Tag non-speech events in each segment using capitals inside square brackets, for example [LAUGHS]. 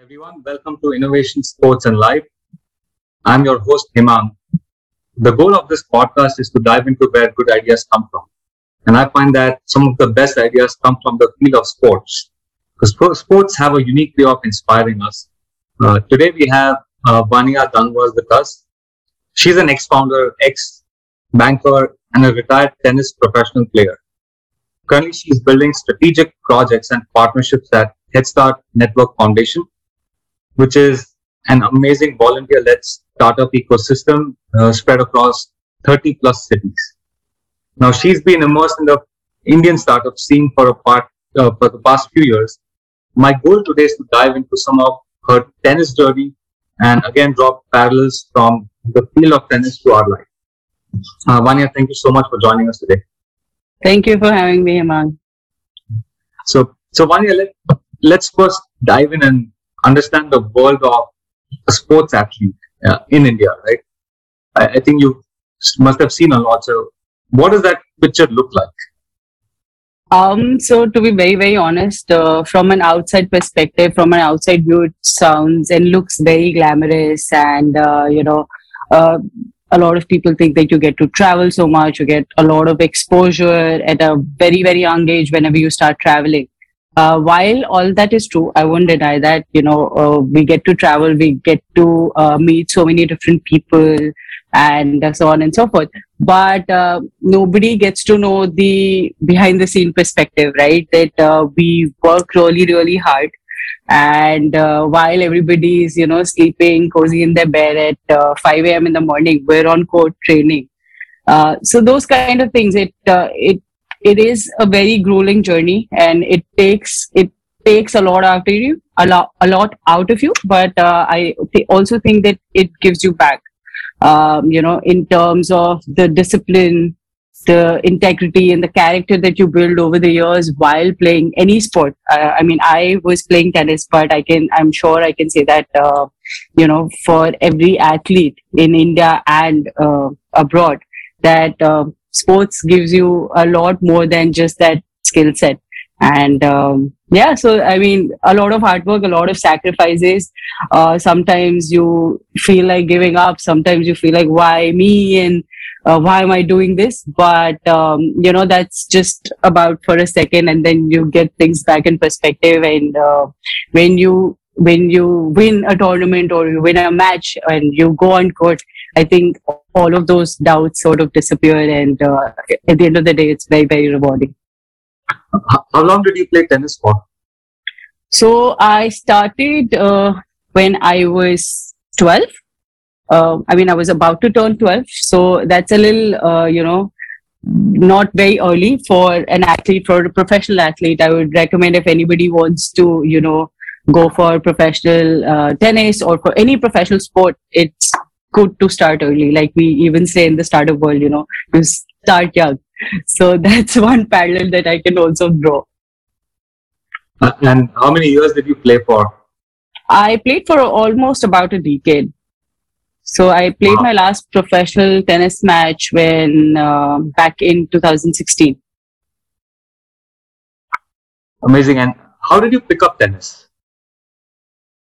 everyone. Welcome to Innovation Sports and Life. I'm your host, Hemang. The goal of this podcast is to dive into where good ideas come from. And I find that some of the best ideas come from the field of sports. Because sports have a unique way of inspiring us. Uh, today we have uh, Vania Dangwal with us. She's an ex-founder, ex-banker, and a retired tennis professional player. Currently, she's building strategic projects and partnerships at Head Start Network Foundation, which is an amazing volunteer-led startup ecosystem uh, spread across 30 plus cities. Now, she's been immersed in the Indian startup scene for a part uh, for the past few years. My goal today is to dive into some of her tennis journey and again draw parallels from the field of tennis to our life. Uh, Vanya, thank you so much for joining us today. Thank you for having me, Hemang. So, so Vanya, let, let's first dive in and understand the world of a sports athlete uh, in India, right? I, I, think you must have seen a lot. So, what does that picture look like? Um, so to be very, very honest, uh, from an outside perspective, from an outside view, it sounds and looks very glamorous and, uh, you know, uh, a lot of people think that you get to travel so much, you get a lot of exposure at a very, very young age whenever you start traveling. Uh, while all that is true, I won't deny that, you know, uh, we get to travel, we get to uh, meet so many different people and so on and so forth. But uh, nobody gets to know the behind the scene perspective, right? That uh, we work really, really hard and uh, while everybody is, you know, sleeping cozy in their bed at uh, 5 a.m. in the morning, we're on court training. So those kind of things, it, it, it is a very grueling journey and it takes, it takes a lot out of you, a lot, a lot out of you, but uh, I th- also think that it gives you back. Um, you know, in terms of the discipline, the integrity and the character that you build over the years while playing any sport. Uh, I mean, I was playing tennis, but I can, I'm sure I can say that, uh, you know, for every athlete in India and uh, abroad, that uh, sports gives you a lot more than just that skill set. And um, yeah, so I mean, a lot of hard work, a lot of sacrifices. Uh, sometimes you feel like giving up. Sometimes you feel like, why me? And uh, why am I doing this? But, um, you know, that's just about for a second and then you get things back in perspective. And, uh, when you, when you win a tournament or you win a match and you go on court, I think all of those doubts sort of disappear. And, uh, at the end of the day, it's very, very rewarding. How long did you play tennis for? So I started, uh, when I was 12 uh, I mean, I was about to turn 12. So that's a little, uh, you know, not very early for an athlete, for a professional athlete. I would recommend if anybody wants to, you know, go for professional uh, tennis or for any professional sport, it's good to start early. Like we even say in the startup world, you know, to start young. [LAUGHS] So that's [LAUGHS] one parallel that I can also draw. And how many years did you play for? I played for almost about a decade. So I played wow. my last professional tennis match when uh, back in 2016. Amazing. And how did you pick up tennis?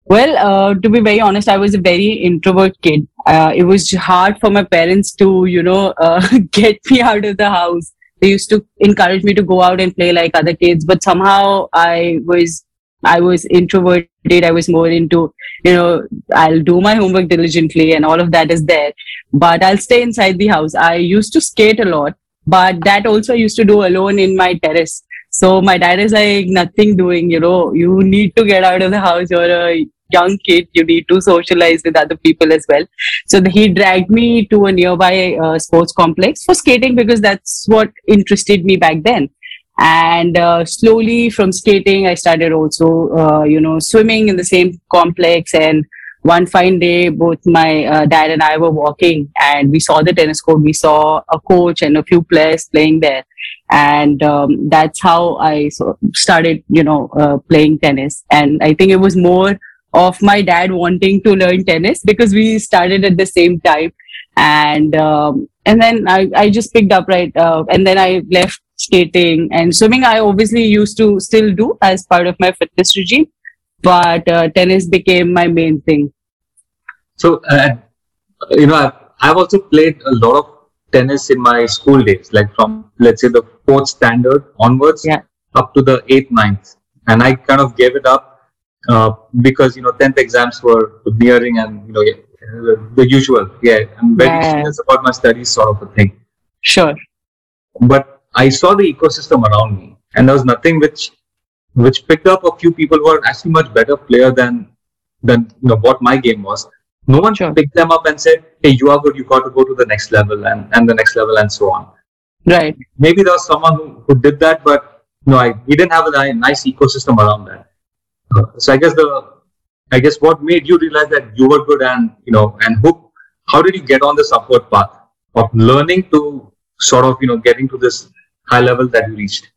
Well, uh, to be very honest, I was a very introvert kid. Uh, it was hard for my parents to, you know, uh, [LAUGHS] get me out of the house. They used to encourage me to go out and play like other kids, but somehow I was I was introverted. I was more into, you know, I'll do my homework diligently and all of that is there, but I'll stay inside the house. I used to skate a lot, but that also I used to do alone in my terrace. So my dad is like, nothing doing, you know, you need to get out of the house. You're a young kid. You need to socialize with other people as well. So he dragged me to a nearby uh, sports complex for skating because that's what interested me back then and uh, slowly from skating i started also uh, you know swimming in the same complex and one fine day both my uh, dad and i were walking and we saw the tennis court we saw a coach and a few players playing there and um, that's how i so started you know uh, playing tennis and i think it was more of my dad wanting to learn tennis because we started at the same time and um, and then I, I just picked up right uh, and then i left skating and swimming i obviously used to still do as part of my fitness regime but uh, tennis became my main thing. So, uh, you know, I've, I've also played a lot of tennis in my school days, like from let's say the fourth standard onwards Yeah. up to the eighth, ninth, and I kind of gave it up uh, because you know tenth exams were nearing, and you know yeah, the usual. Yeah, I'm very Yeah. serious about my studies, sort of a thing. Sure. But I saw the ecosystem around me, and there was nothing which which picked up a few people who are actually much better player than than you know what my game was. No one Sure. picked them up and said, "Hey, you are good. You got to go to the next level and and the next level and so on." Right. Maybe there was someone who, who did that, but no, I, we didn't have a nice ecosystem around that. So I guess the I guess what made you realize that you were good and you know and who how did you get on this upward path of learning to sort of you know getting to this high level that you reached?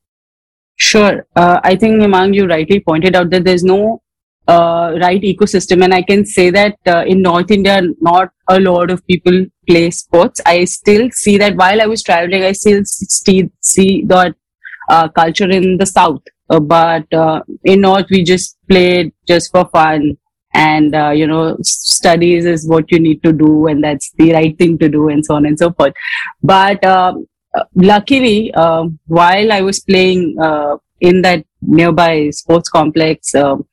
Sure. Uh, I think, Hemang, you rightly pointed out that there's no uh, right ecosystem. And I can say that uh, in North India, not a lot of people play sports. I still see that while I was traveling, I still see, see that uh, culture in the South. Uh, but uh, in North, we just played just for fun. And, uh, you know, studies is what you need to do, and that's the right thing to do, and so on and so forth. But luckily, while I was playing in that nearby sports complex, um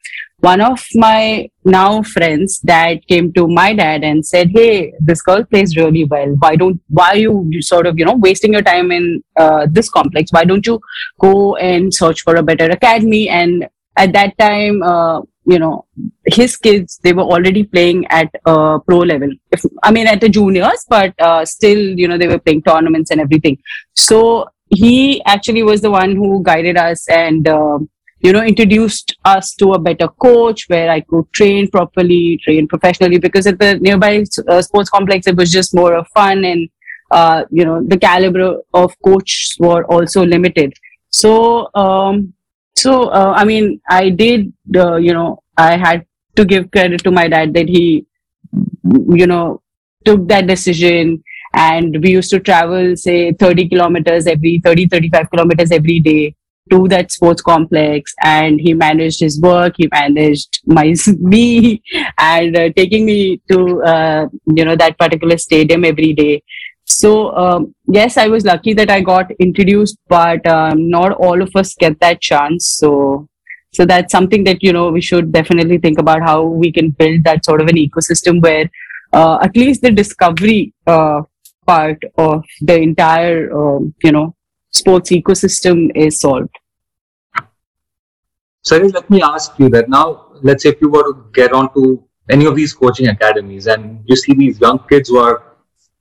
one of my now friends dad came to my dad and said, "Hey, this girl plays really well. Why don't why are you, you sort of you know wasting your time in uh, this complex? Why don't you go and search for a better academy?" And at that time, uh, you know, his kids they were already playing at uh, pro level. If I mean at the juniors, but uh, still, you know, they were playing tournaments and everything. So he actually was the one who guided us and um you know introduced us to a better coach where I could train properly, train professionally. Because at the nearby uh, sports complex, it was just more of fun and uh, you know the caliber of coaches were also limited. So um, so uh, I mean, I did uh, you know I had to give credit to my dad that he you know took that decision and we used to travel say 30 kilometers every 30 35 kilometers every day to that sports complex and he managed his work he managed my [LAUGHS] me and uh, taking me to uh, you know that particular stadium every day. So um, yes i was lucky that i got introduced but um, not all of us get that chance. So so that's something that you know we should definitely think about how we can build that sort of an ecosystem where uh, at least the discovery uh, part of the entire um, you know sports ecosystem is solved Sorry, let me ask you that now. Let's say if you were to get onto any of these coaching academies and you see these young kids who are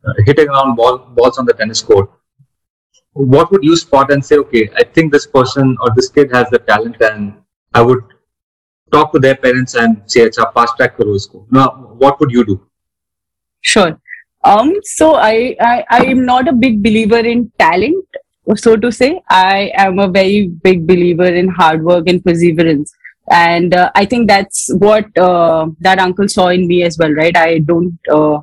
uh, hitting around ball, balls on the tennis court, what would you spot and say, okay, I think this person or this kid has the talent, and I would talk to their parents and say, "Acha, fast track karo isko." Now, what would you do? Sure. Um, so I, I, I am not a big believer in talent, so to say. I am a very big believer in hard work and perseverance. And uh, I think that's what uh, that uncle saw in me as well, right? I don't, uh,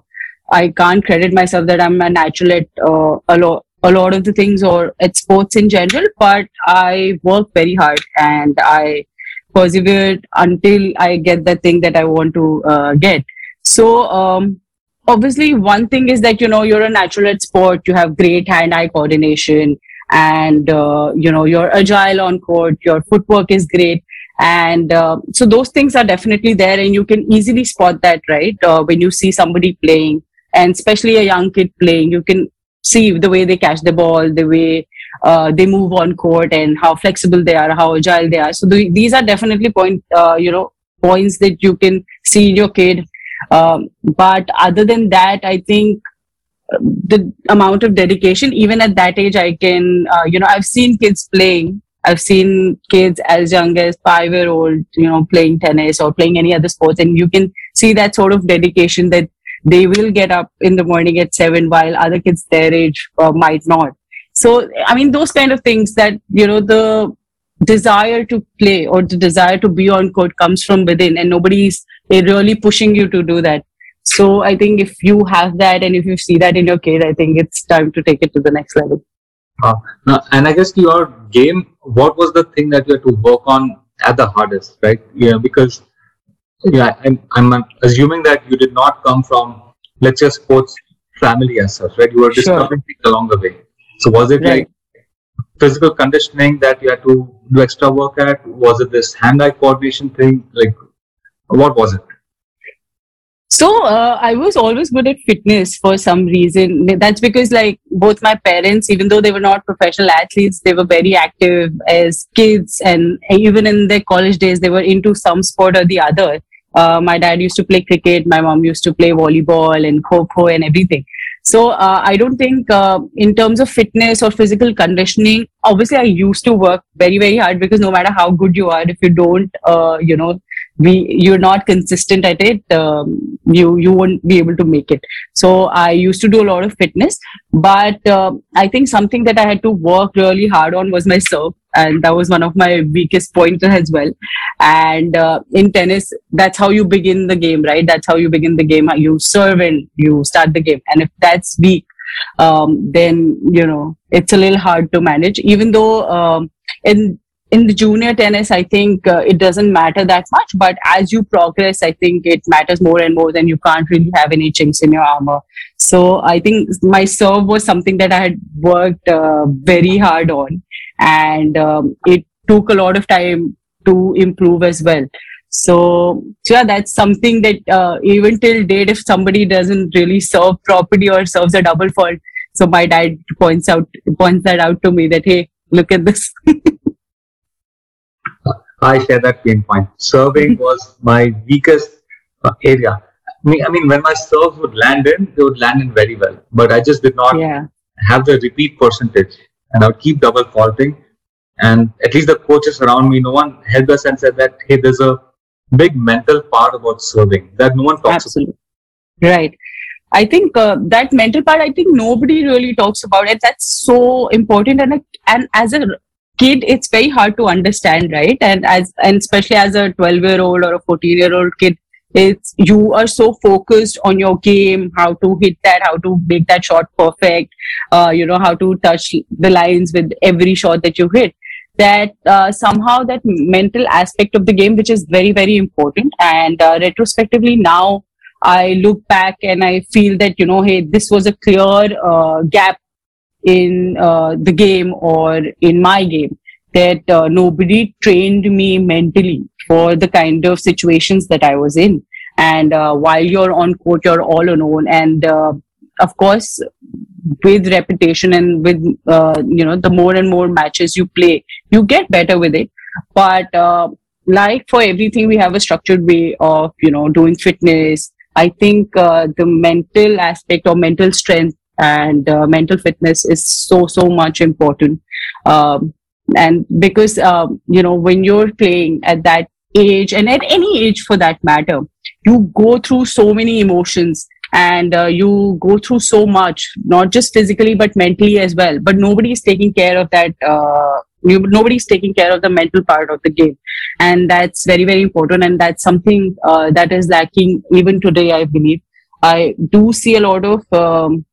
I can't credit myself that I'm a natural at uh, a lot, a lot of the things or at sports in general, but I work very hard and I persevered until I get the thing that I want to uh, get. So, um, obviously one thing is that you know you're a natural at sport you have great hand-eye coordination and uh, you know you're agile on court your footwork is great and uh, so those things are definitely there and you can easily spot that right uh, when you see somebody playing and especially a young kid playing you can see the way they catch the ball the way uh, they move on court and how flexible they are how agile they are. So the, these are definitely point uh, you know points that you can see in your kid um, but other than that, I think uh, the amount of dedication, even at that age, I can, uh, you know, I've seen kids playing. I've seen kids as young as five year old, you know, playing tennis or playing any other sports, and you can see that sort of dedication that they will get up in the morning at seven, while other kids their age uh, might not. So, I mean, those kind of things that you know the desire to play or the desire to be on court comes from within, and nobody's really pushing you to do that. So I think if you have that and if you see that in your kid, I think it's time to take it to the next level. Uh, now, and I guess your game, what was the thing that you had to work on at the hardest, right? Yeah, because yeah, I'm, I'm assuming that you did not come from, let's say, sports family as such, right? You were discovering sure. things along the way. So was it right. like physical conditioning that you had to do extra work at? Was it this hand-eye coordination thing? Like, what was it? So uh, I was always good at fitness for some reason. That's because like both my parents, even though they were not professional athletes, they were very active as kids, and even in their college days, they were into some sport or the other. Uh, my dad used to play cricket. My mom used to play volleyball and kho and everything. So uh, I don't think uh, in terms of fitness or physical conditioning, obviously I used to work very, very hard because no matter how good you are, if you don't, uh, you know, we you're not consistent at it, um, you you won't be able to make it. So I used to do a lot of fitness, but uh, I think something that I had to work really hard on was my serve and that was one of my weakest points as well. And uh, in tennis that's how you begin the game right? That's how you begin the game. You serve and you start the game. And if that's weak um, then you know it's a little hard to manage. Even though um, in in the junior tennis i think uh, it doesn't matter that much. But as you progress i think it matters more and more then you can't really have any chinks in your armor. So i think my serve was something that i had worked uh, very hard on and um, it took a lot of time to improve as well. So, so yeah that's something that uh, even till date if somebody doesn't really serve properly or serves a double fault so my dad points out points that out to me that hey look at this. [LAUGHS] I share that pain point. Serving was my weakest uh, area. I mean, I mean, when my serves would land in, they would land in very well. But I just did not yeah. have the repeat percentage and I would keep double faulting. And at least the coaches around me, no one helped us and said that, hey, there's a big mental part about serving that no one talks Absolutely. about. Right. I think uh, that mental part, I think nobody really talks about it. That's so important. And, and as a kid, it's very hard to understand, right? And as, and especially as a 12 year old or a 14 year old kid, it's you are so focused on your game how to hit that how to make that shot perfect uh, you know how to touch the lines with every shot that you hit. That uh, somehow that mental aspect of the game which is very very important. And uh, retrospectively now i look back and i feel that you know hey this was a clear uh, gap in uh, the game or in my game that uh, nobody trained me mentally for the kind of situations that I was in. And uh, while you're on court, you're all alone. And uh, of course, with repetition and with, uh, you know, the more and more matches you play, you get better with it. But uh, like for everything, we have a structured way of, you know, doing fitness. I think uh, the mental aspect or mental strength and mental fitness is so, so much important. Um, and because um, you know when you're playing at that age and at any age for that matter you go through so many emotions and uh, you go through so much not just physically but mentally as well. But nobody is taking care of that uh, nobody is taking care of the mental part of the game. And that's very very important. And that's something uh, that is lacking even today i believe. I do see a lot of um,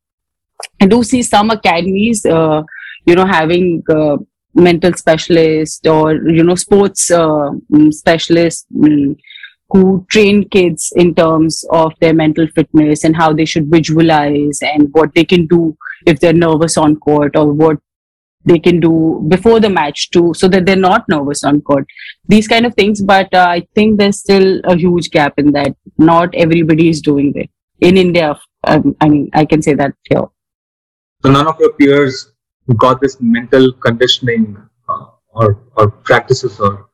i do see some academies uh, you know having uh, mental specialist or you know sports uh, mm, specialist um, who train kids in terms of their mental fitness and how they should visualize and what they can do if they're nervous on court or what they can do before the match too so that they're not nervous on court. These kind of things but uh, i think there's still a huge gap in that. Not everybody is doing it in india um, i mean i can say that here. So none of your peers got this mental conditioning uh, or or practices or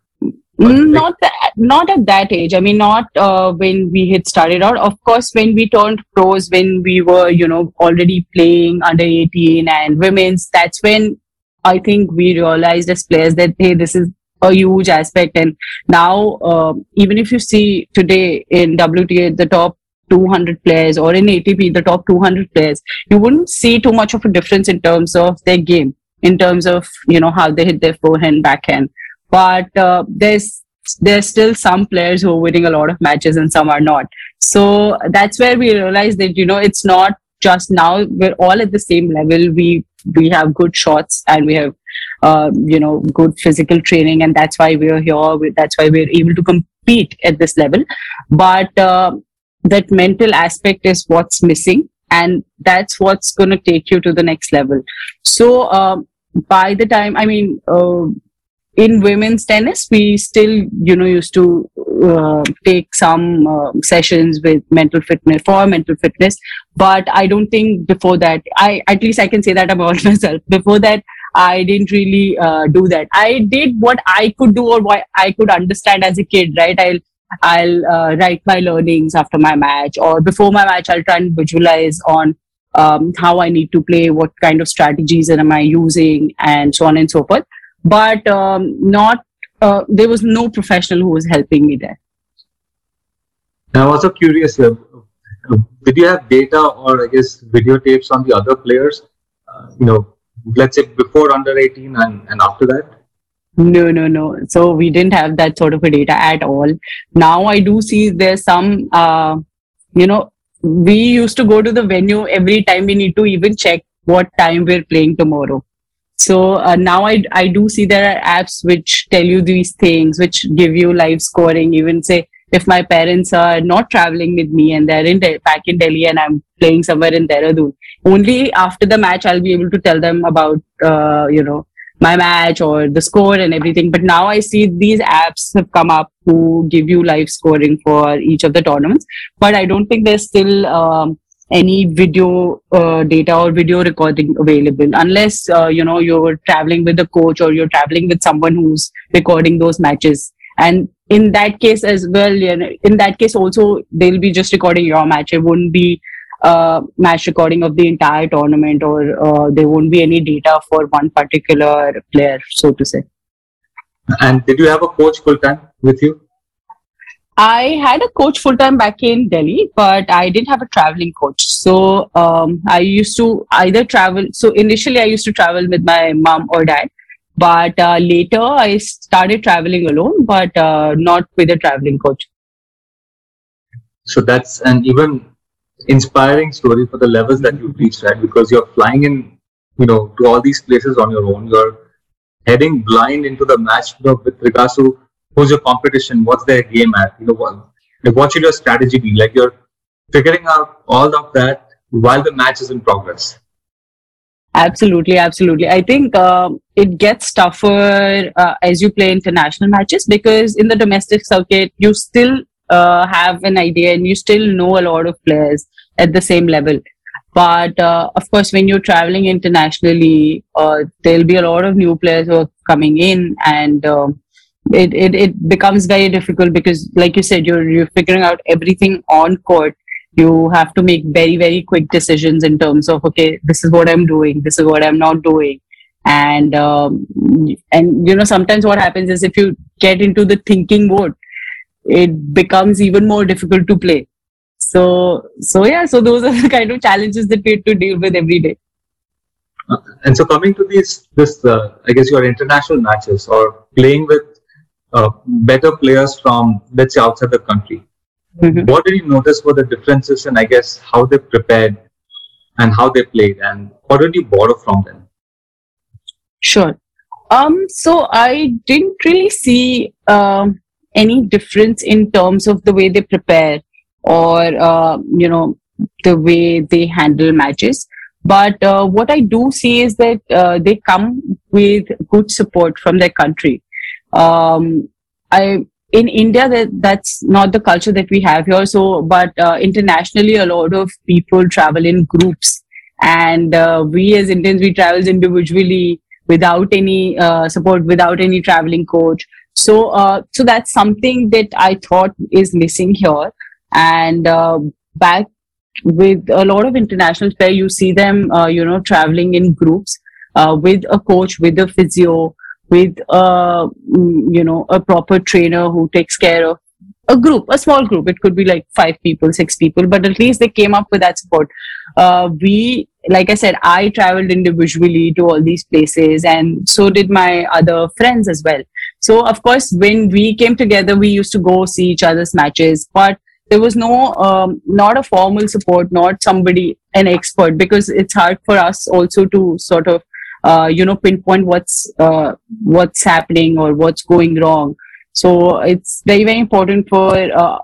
not that, not at that age. I mean not uh, when we had started out. Of course when we turned pros when we were you know already playing under 18 and women's that's when i think we realized as players that hey this is a huge aspect. And now uh, even if you see today in wta the top 200 players or in ATP, the top 200 players, you wouldn't see too much of a difference in terms of their game, in terms of, you know, how they hit their forehand, backhand. But uh, there's, there's still some players who are winning a lot of matches and some are not. So that's where we realize that, you know, it's not just now, we're all at the same level. We, we have good shots and we have, uh, you know, good physical training. And that's why we're here. That's why we're able to compete at this level but uh, that mental aspect is what's missing and that's what's going to take you to the next level. So um, by the time i mean uh, in women's tennis we still you know used to uh, take some uh, sessions with mental fitness for mental fitness but i don't think before that i at least i can say that about [LAUGHS] myself. Before that i didn't really uh, do that. I did what i could do or what i could understand as a kid right? I'll i'll uh, write my learnings after my match or before my match i'll try and visualize on um, how i need to play what kind of strategies am i using and so on and so forth but um, not uh, there was no professional who was helping me there. I'm also curious. Uh, did you have data or I guess videotapes on the other players? Uh, you know, let's say before under 18 and, and after that. No, no, no. So we didn't have that sort of a data at all. Now I do see there's some, uh, you know, we used to go to the venue every time we need to even check what time we're playing tomorrow. So uh, now I, I do see there are apps which tell you these things, which give you live scoring. Even say if my parents are not traveling with me and they're in De- back in Delhi and I'm playing somewhere in Dehradun, only after the match I'll be able to tell them about uh, you know my match or the score and everything. But now I see these apps have come up who give you live scoring for each of the tournaments. But I don't think there's still um, any video uh, data or video recording available unless uh, you know you're traveling with a coach or you're traveling with someone who's recording those matches and in that case as well you know, in that case also they'll be just recording your match it wouldn't be uh, match recording of the entire tournament or uh, there won't be any data for one particular player so to say and did you have a coach full time with you I had a coach full time back in Delhi, but I didn't have a traveling coach. So um, I used to either travel. So initially, I used to travel with my mom or dad, but uh, later I started traveling alone, but uh, not with a traveling coach. So that's an even inspiring story for the levels that you've reached, right? Because you're flying in, you know, to all these places on your own. You're heading blind into the match with regards to who's your competition, what's their game at, you know, what, like what should your strategy be? Like you're figuring out all of that while the match is in progress. Absolutely, absolutely. I think uh, it gets tougher uh, as you play international matches because in the domestic circuit, you still uh, have an idea and you still know a lot of players at the same level. But uh, of course, when you're traveling internationally, uh, there'll be a lot of new players who are coming in, and um, it, it, it becomes very difficult because like you said you're you're figuring out everything on court you have to make very very quick decisions in terms of okay this is what i'm doing this is what i'm not doing and um, and you know sometimes what happens is if you get into the thinking mode it becomes even more difficult to play. So so yeah so those are [LAUGHS] the kind of challenges that we have to deal with every day. Uh, and so coming to these this uh, i guess your international matches or playing with uh, better players from let's say outside the country mm-hmm. what did you notice were the differences and i guess how they prepared and how they played and what did you borrow from them? Sure. Um so i didn't really see um, any difference in terms of the way they prepare or uh, you know the way they handle matches but uh, what i do see is that uh, they come with good support from their country um, I in India that that's not the culture that we have here. So, but uh, internationally, a lot of people travel in groups, and uh, we as Indians we travel individually without any uh, support, without any traveling coach. So, uh, so that's something that I thought is missing here. And uh, back with a lot of international players, you see them, uh, you know, traveling in groups with a coach, with a physio with a you know a proper trainer who takes care of a group a small group. It could be like five people six people but at least they came up with that support. Uh, we like i said i traveled individually to all these places and so did my other friends as well so of course when we came together we used to go see each other's matches but there was no um, not a formal support not somebody an expert because it's hard for us also to sort of uh, you know pinpoint what's uh, what's happening or what's going wrong So it's very very important for uh,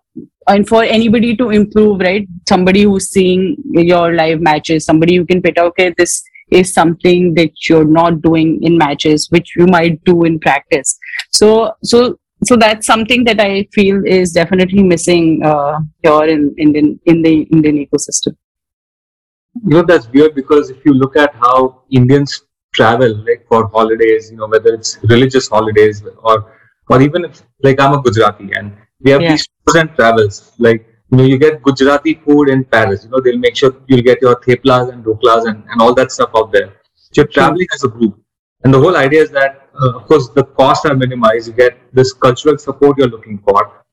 and for anybody to improve, right? Somebody who's seeing your live matches, somebody who can pick okay, this is something that you're not doing in matches, which you might do in practice. So so so that's something that I feel is definitely missing uh, here in Indian in the Indian ecosystem. You know that's weird because if you look at how Indians travel, like for holidays, you know whether it's religious holidays or or even if like I'm a Gujarati and we have yeah. these tours and travels like you know you get Gujarati food in Paris. You know they'll make sure you'll get your theplas and dhoklas and, and all that stuff out there. So you're traveling as a group, and the whole idea is that uh, of course, the costs are minimized. You get this cultural support you're looking for.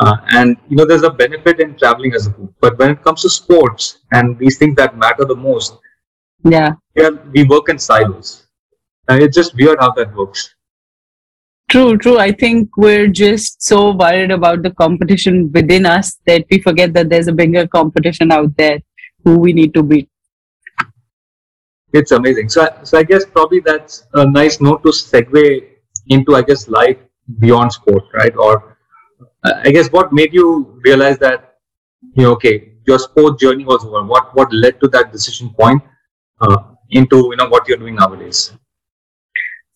Uh, and, you know, there's a benefit in traveling as a group. But when it comes to sports and these things that matter the most, yeah, we, are, we work in silos. And it's just weird how that works. True, true. I think we're just so worried about the competition within us that we forget that there's a bigger competition out there who we need to beat it's amazing. So, so I guess probably that's a nice note to segue into, I guess, life beyond sport, right? Or uh, I guess what made you realize that, you know, okay, your sport journey was over. What what led to that decision point uh, into you know what you're doing nowadays?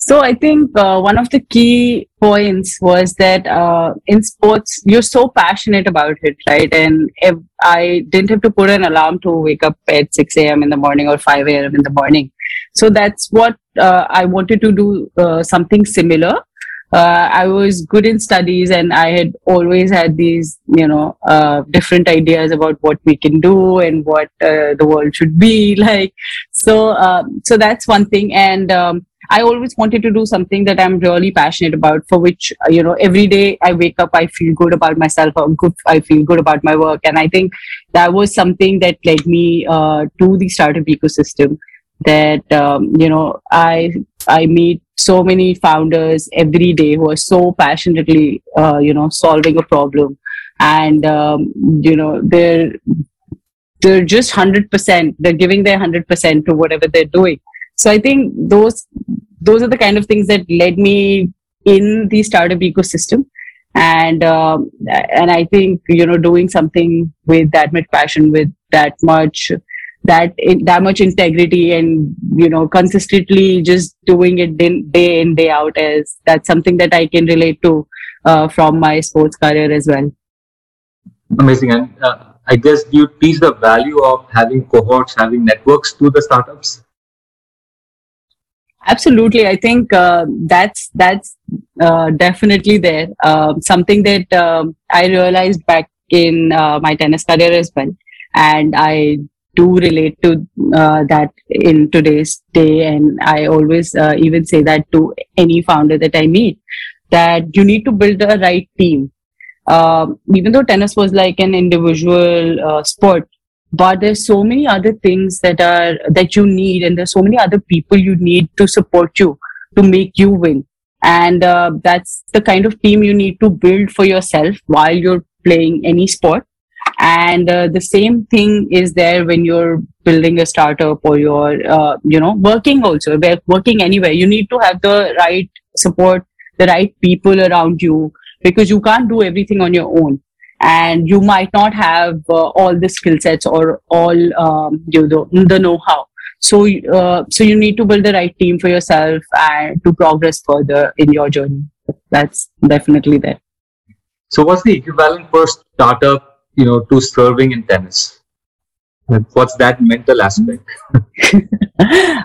So I think uh, one of the key points was that uh, in sports you're so passionate about it, right? And if I didn't have to put an alarm to wake up at 6 a.m. in the morning or 5 a.m. in the morning. So that's what uh, I wanted to do uh, something similar. Uh, I was good in studies and I had always had these, you know, uh, different ideas about what we can do and what the world should be [LAUGHS] like. So, so that's one thing. And um, I always wanted to do something that I'm really passionate about, for which, uh, you know, every day I wake up, I feel good about myself, or good, I feel good about my work. And I think that was something that led me uh, to the startup ecosystem that, um, you know, I, I meet so many founders every day who are so passionately, uh, you know, solving a problem. And, um, you know, they're, they're just 100%, they're giving their 100% to whatever they're doing so I think those those are the kind of things that led me in the startup ecosystem, and um, and I think you know doing something with that much passion, with that much that that much integrity, and you know consistently just doing it day in day out is that's something that I can relate to uh, from my sports career as well. Amazing, and uh, I guess you teach the value of having cohorts, having networks to the startups absolutely. I think uh, that's that's uh, definitely there. Uh, something that um, i realized back in uh, my tennis career as well. And i do relate to uh, that in today's day. And i always uh, even say that to any founder that i meet that you need to build a right team. Um, even though tennis was like an individual sport but there's so many other things that are that you need and there's so many other people you need to support you to make you win. And uh, that's the kind of team you need to build for yourself while you're playing any sport. And uh, the same thing is there when you're building a startup or you're uh, you know working also. Working anywhere you need to have the right support the right people around you because you can't do everything on your own and you might not have uh, all the skill sets or all um, you know, the know-how. So uh, so you need to build the right team for yourself and to progress further in your journey. That's definitely there. So what's the equivalent for startup you know to serving in tennis? What's that mental aspect? [LAUGHS]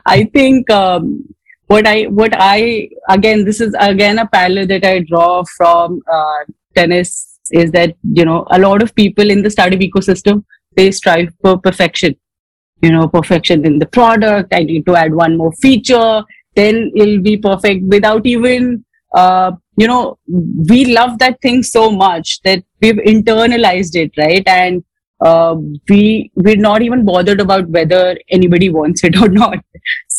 I think um, what i what i again this is again a parallel that i draw from uh, tennis is that you know a lot of people in the startup ecosystem they strive for perfection you know perfection in the product. I need to add one more feature then it'll be perfect without even uh, you know we love that thing so much that we've internalized it right? And uh, we we're not even bothered about whether anybody wants it or [LAUGHS] not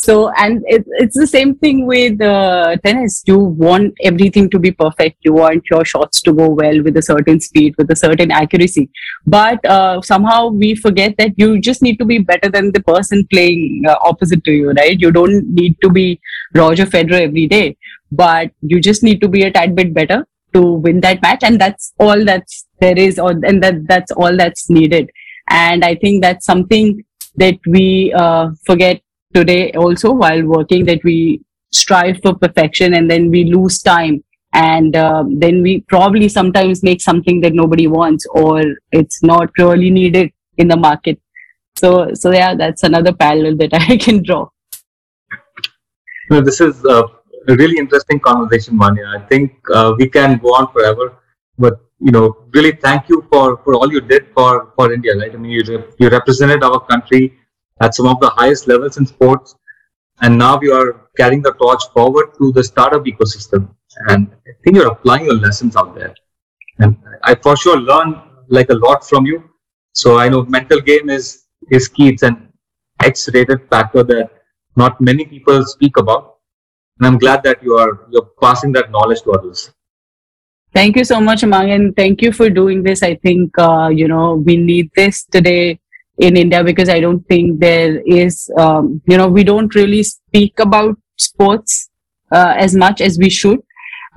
so and it, it's the same thing with uh, tennis. You want everything to be perfect. You want your shots to go well with a certain speed with a certain accuracy. But uh, somehow we forget that you just need to be better than the person playing uh, opposite to you right? You don't need to be roger federer every day but you just need to be a tad bit better to win that match. And that's all that's there is or and that that's all that's needed. And i think that's something that we uh, forget today also while working that we strive for perfection and then we lose time and uh, then we probably sometimes make something that nobody wants or it's not really needed in the market. So so yeah that's another parallel that [LAUGHS] i can draw. No, this is a really interesting conversation Vanya. i think uh, we can go on forever but you know really thank you for for all you did for for india right? I mean you, you represented our country at some of the highest levels in sports. And now you are carrying the torch forward to the startup ecosystem. And i think you're applying your lessons out there. And i for sure learned like a lot from you. So i know mental game is is key. It's an x-rated factor that not many people speak about. And i'm glad that you are you're passing that knowledge to others. Thank you so much Hemang and thank you for doing this. I think uh, you know we need this today in India because I don't think there is, um, you know, we don't really speak about sports uh, as much as we should.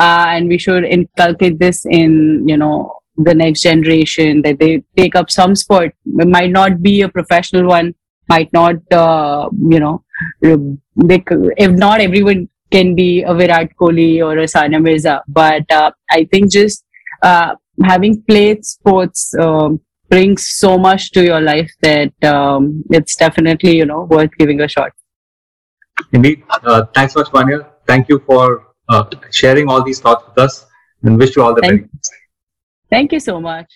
Uh, and we should inculcate this in, you know, the next generation that they take up some sport. It might not be a professional one, might not, uh, you know, they, if not everyone can be a Virat Kohli or a Sania Mirza. But uh, I think just uh, having played sports, um, brings so much to your life that um, it's definitely you know worth giving a shot. Indeed. Uh, thanks much Vanya. thank you for uh, sharing all these thoughts with us and wish you all the thank, best thank you so much